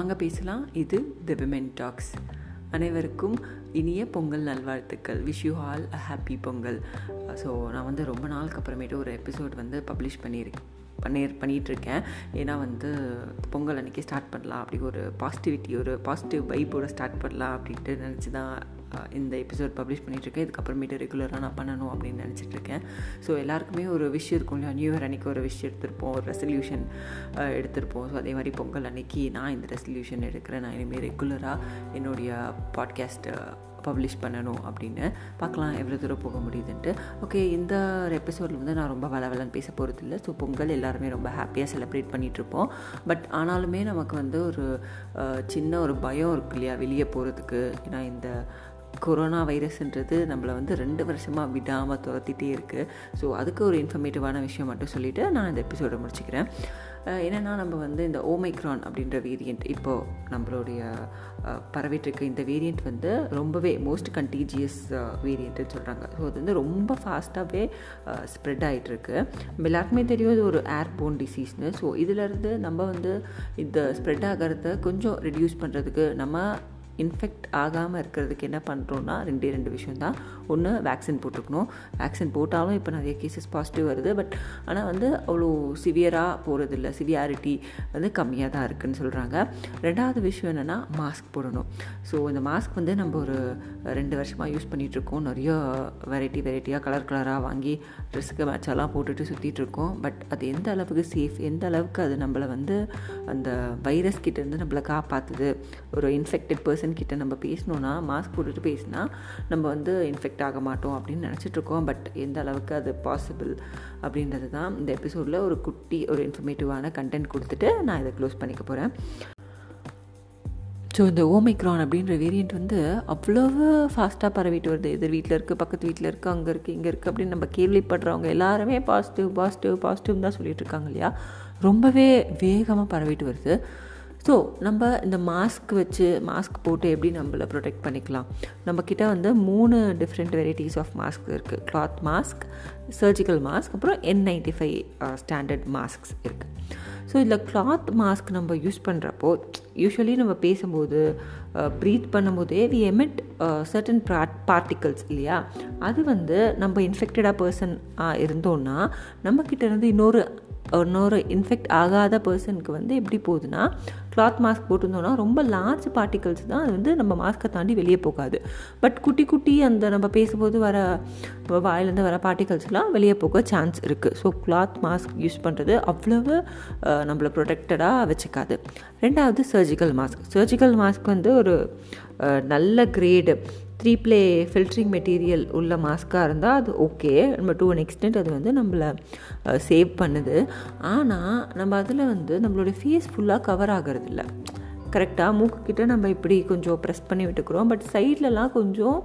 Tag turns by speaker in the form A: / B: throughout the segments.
A: வாங்க பேசலாம். இது தி விமென் டாக்ஸ் அனைவருக்கும் இனிய பொங்கல் நல்வாழ்த்துக்கள். Wish you all a happy Pongal. So நான் வந்து ரொம்ப நாளுக்கு அப்புறமேட்டு ஒரு எபிசோட் வந்து பப்ளிஷ் பண்ணியிருக்கேன் பண்ணி பண்ணிகிட்ருக்கேன் ஏன்னா வந்து பொங்கல் அன்றைக்கி ஸ்டார்ட் பண்ணலாம். அப்படி ஒரு பாசிட்டிவிட்டி ஒரு பாசிட்டிவ் வைப்போடு ஸ்டார்ட் பண்ணலாம் அப்படின்ட்டு நினச்சி தான் இந்த எபிசோட் பப்ளிஷ் பண்ணிகிட்ருக்கேன் இதுக்கப்புறமேட்டு ரெகுலராக நான் பண்ணணும் அப்படின்னு நினச்சிட்ருக்கேன் ஸோ எல்லாருக்குமே ஒரு விஷயம் இருக்கும் இல்லையா? நியூ இயர் அன்றைக்கி ஒரு விஷயம் எடுத்திருப்போம். ஒரு ரெசல்யூஷன் எடுத்திருப்போம். ஸோ அதே மாதிரி பொங்கல் அன்னைக்கு நான் இந்த ரெசல்யூஷன் எடுக்கிறேன். நான் இனிமேல் ரெகுலராக என்னுடைய பாட்காஸ்ட்டை பப்ளிஷ் பண்ணணும் அப்படின்னு. பார்க்கலாம் எவ்வளோ தூரம் போக முடியுதுன்ட்டு. ஓகே இந்த எபிசோடில் வந்து நான் ரொம்ப வளவலன்னு பேச போகிறது இல்லை ஸோ பொங்கல் எல்லாருமே ரொம்ப ஹாப்பியாக செலிப்ரேட் பண்ணிகிட்ருப்போம் பட் ஆனாலுமே நமக்கு வந்து ஒரு சின்ன ஒரு பயம் இருக்கு இல்லையா? வெளியே போகிறதுக்கு ஏன்னா இந்த கொரோனா வைரஸ்ன்றது நம்மளை வந்து ரெண்டு வருஷமாக விடாமல் துரத்திட்டே இருக்குது ஸோ அதுக்கு ஒரு இன்ஃபர்மேட்டிவான விஷயம் மட்டும் சொல்லிவிட்டு நான் இந்த எபிசோடை முடிச்சுக்கிறேன். என்னென்னா நம்ம வந்து இந்த ஓமைக்ரான் அப்படின்ற வேரியண்ட் இப்போது நம்மளுடைய பரவிட்டுருக்க இந்த வேரியண்ட் வந்து ரொம்பவே மோஸ்ட் கண்டீஜியஸ் வேரியண்ட்டுன்னு சொல்கிறாங்க ஸோ அது வந்து ரொம்ப ஃபாஸ்ட்டாகவே ஸ்ப்ரெட் ஆகிட்டுருக்கு நம்ம எல்லாருக்குமே தெரியும் இது ஒரு ஏர் போன் டிசீஸ்னு ஸோ இதிலேருந்து நம்ம வந்து இந்த ஸ்ப்ரெட் ஆகிறத கொஞ்சம் ரெடியூஸ் பண்ணுறதுக்கு நம்ம இன்ஃபெக்ட் ஆகாமல் இருக்கிறதுக்கு என்ன பண்ணுறோன்னா ரெண்டே ரெண்டு விஷயம் தான் ஒன்று வேக்சின் போட்டிருக்கணும். வேக்சின் போட்டாலும் இப்போ நிறைய கேசஸ் பாசிட்டிவ் வருது. பட் ஆனால் வந்து அவ்வளோ சிவியராக போகிறது இல்லை சிவியாரிட்டி வந்து கம்மியாக தான் இருக்குதுன்னு சொல்கிறாங்க ரெண்டாவது விஷயம் என்னென்னா மாஸ்க் போடணும். ஸோ இந்த மாஸ்க் வந்து நம்ம ஒரு ரெண்டு வருஷமாக யூஸ் பண்ணிகிட்ருக்கோம் நிறைய வெரைட்டி வெரைட்டியாக கலர் கலராக வாங்கி ட்ரெஸ்ஸுக்கு மேட்செல்லாம் போட்டுட்டு சுற்றிட்டுருக்கோம் பட் அது எந்த அளவுக்கு சேஃப் எந்த அளவுக்கு அது நம்மளை வந்து அந்த வைரஸ் கிட்டேருந்து நம்மளை காப்பாற்றுது ஒரு இன்ஃபெக்டட் பர்சன் கிட்ட நம்ம பேசணுன்னா மாஸ்க் போட்டுட்டு பேசினா நம்ம வந்து இன்ஃபெக்ட் ஆக மாட்டோம் அப்படின்னு நினச்சிட்ருக்கோம் பட் எந்த அளவுக்கு அது பாசிபிள் அப்படின்றது தான் இந்த எபிசோடில் ஒரு குட்டி ஒரு இன்ஃபர்மேட்டிவான கண்டென்ட் கொடுத்துட்டு நான் இதை க்ளோஸ் பண்ணிக்க போகிறேன் ஸோ இந்த ஓமைக்ரான் அப்படின்ற வேரியண்ட் வந்து அவ்வளவு ஃபாஸ்ட்டாக பரவிட்டு வருது. எதிர் வீட்டில் இருக்குது பக்கத்து வீட்டில் இருக்குது அங்கே இருக்குது இங்கே இருக்குது அப்படின்னு நம்ம கேள்விப்படுறவங்க எல்லாருமே பாசிட்டிவ் பாசிட்டிவ் பாசிட்டிவ் தான் சொல்லிகிட்டு இருக்காங்க இல்லையா? ரொம்பவே வேகமாக பரவிட்டு வருது. ஸோ நம்ம இந்த மாஸ்க் வச்சு மாஸ்க் போட்டு எப்படி நம்மளை ப்ரொடெக்ட் பண்ணிக்கலாம்? நம்மக்கிட்ட வந்து மூணு டிஃப்ரெண்ட் வெரைட்டிஸ் ஆஃப் மாஸ்க் இருக்குது கிளாத் மாஸ்க் சர்ஜிக்கல் மாஸ்க் அப்புறம் N ninety five standard masks இருக்குது ஸோ இதில் கிளாத் மாஸ்க் நம்ம யூஸ் பண்ணுறப்போ யூஸ்வலி நம்ம பேசும்போது ப்ரீத் பண்ணும்போதே வி எமிட் சர்டன் பார்ட்டிகல்ஸ் இல்லையா? அது வந்து நம்ம இன்ஃபெக்டடாக பர்சன் இருந்தோன்னா நம்மக்கிட்ட இருந்து இன்னொரு இன்னொரு இன்ஃபெக்ட் ஆகாத பர்சனுக்கு வந்து எப்படி போகுதுன்னா கிளாத் மாஸ்க் போட்டிருந்தோன்னா ரொம்ப லார்ஜ் பார்ட்டிகல்ஸ் தான் அது வந்து நம்ம மாஸ்க்கை தாண்டி வெளியே போகாது. பட் குட்டி குட்டி அந்த நம்ம பேசும்போது வர வாயிலேருந்து வர பார்ட்டிகல்ஸ்லாம் வெளியே போக சான்ஸ் இருக்குது ஸோ கிளாத் மாஸ்க் யூஸ் பண்ணுறது அவ்வளவு நம்மளை ப்ரொடெக்டடாக வச்சுக்காது. ரெண்டாவது சர்ஜிக்கல் மாஸ்க் சர்ஜிக்கல் மாஸ்க் வந்து ஒரு நல்ல grade three ply filtering material உள்ள மாஸ்க்காக இருந்தால் அது ஓகே நம்ம டூ அன் எக்ஸ்டென்ட் அது வந்து நம்மளை சேவ் பண்ணுது. ஆனால் நம்ம அதில் வந்து நம்மளுடைய ஃபேஸ் ஃபுல்லாக கவர் ஆகிறது இல்லை கரெக்டாக மூக்குக்கிட்ட நம்ம இப்படி கொஞ்சம் ப்ரெஸ் பண்ணி விட்டுக்கிறோம். பட் சைட்லலாம் கொஞ்சம்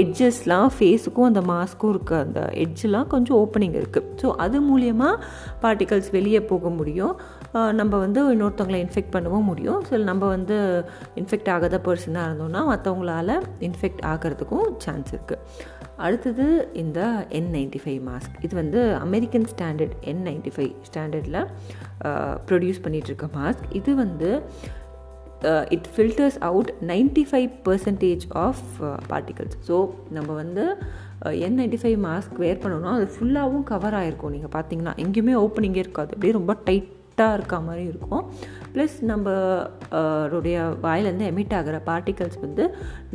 A: எட்ஜஸ்லாம் ஃபேஸுக்கும் அந்த மாஸ்க்கும் இருக்குது அந்த எட்ஜெலாம் கொஞ்சம் ஓப்பனிங் இருக்குது ஸோ அது மூலியமாக பார்ட்டிகல்ஸ் வெளியே போக முடியும். நம்ம வந்து இன்னொருத்தவங்களை இன்ஃபெக்ட் பண்ணவும் முடியும். ஸோ நம்ம வந்து இன்ஃபெக்ட் ஆகாத பர்சனாக இருந்தோம்னா மற்றவங்களால இன்ஃபெக்ட் ஆகிறதுக்கும் சான்ஸ் இருக்குது அடுத்தது இந்த என் நைன்டி ஃபைவ் மாஸ்க் இது வந்து American standard N ninety five ஸ்டாண்டர்டில் ப்ரொடியூஸ் பண்ணிகிட்ருக்க மாஸ்க் இது வந்து it filters out ninety five percentage of particles so நம்ம வந்து N ninety five mask wear பண்ணோன்னா அது ஃபுல்லாகவும் கவர் ஆகிருக்கும் நீங்கள் பார்த்தீங்கன்னா எங்கேயுமே ஓப்பனிங்கே இருக்காது. அப்படியே ரொம்ப டைட்டாக இருக்க மாதிரி இருக்கும். ப்ளஸ் நம்மளுடைய uh, வாயிலேருந்து எமிட் ஆகிற பார்ட்டிகல்ஸ் வந்து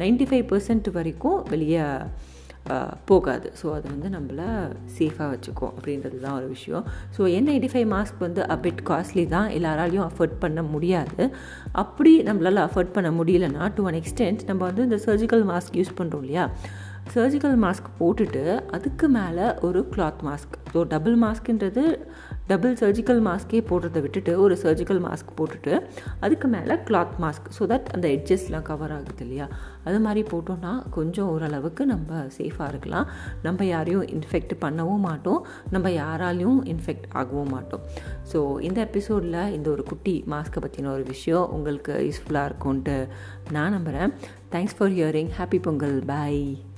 A: நைன்டி ஃபைவ் பர்சன்ட் வரைக்கும் வெளியே போகாது. ஸோ அது வந்து நம்மளை சேஃபாக வச்சுக்கும் அப்படின்றது தான் ஒரு விஷயம். So N eighty five mask வந்து அபிட் காஸ்ட்லி தான். எல்லாராலையும் அஃபோர்ட் பண்ண முடியாது. அப்படி நம்மளால் அஃபோர்ட் பண்ண முடியலன்னா டு அன் எக்ஸ்டென்ட் நம்ம வந்து இந்த சர்ஜிக்கல் மாஸ்க் யூஸ் பண்ணுறோம் இல்லையா? சர்ஜிக்கல் மாஸ்க் போட்டுட்டு அதுக்கு மேலே ஒரு கிளாத் மாஸ்க் ஸோ டபுள் மாஸ்க்குன்றது டபுள் சர்ஜிக்கல் மாஸ்க்கே போடுறத விட்டுட்டு ஒரு சர்ஜிக்கல் மாஸ்க் போட்டுட்டு அதுக்கு மேலே கிளாத் மாஸ்க் ஸோ தட் அந்த எட்ஜஸ்லாம் கவர் ஆகுது இல்லையா? அது மாதிரி போட்டோன்னா கொஞ்சம் ஓரளவுக்கு நம்ம சேஃபாக இருக்கலாம். நம்ம யாரையும் இன்ஃபெக்ட் பண்ணவும் மாட்டோம். நம்ம யாராலையும் இன்ஃபெக்ட் ஆகவும் மாட்டோம். ஸோ இந்த எபிசோடில் இந்த ஒரு குட்டி மாஸ்க்கை பற்றின ஒரு விஷயம் உங்களுக்கு யூஸ்ஃபுல்லாக இருக்கும்ன்ட்டு நான் நம்புகிறேன் thanks for hearing happy Pongal bye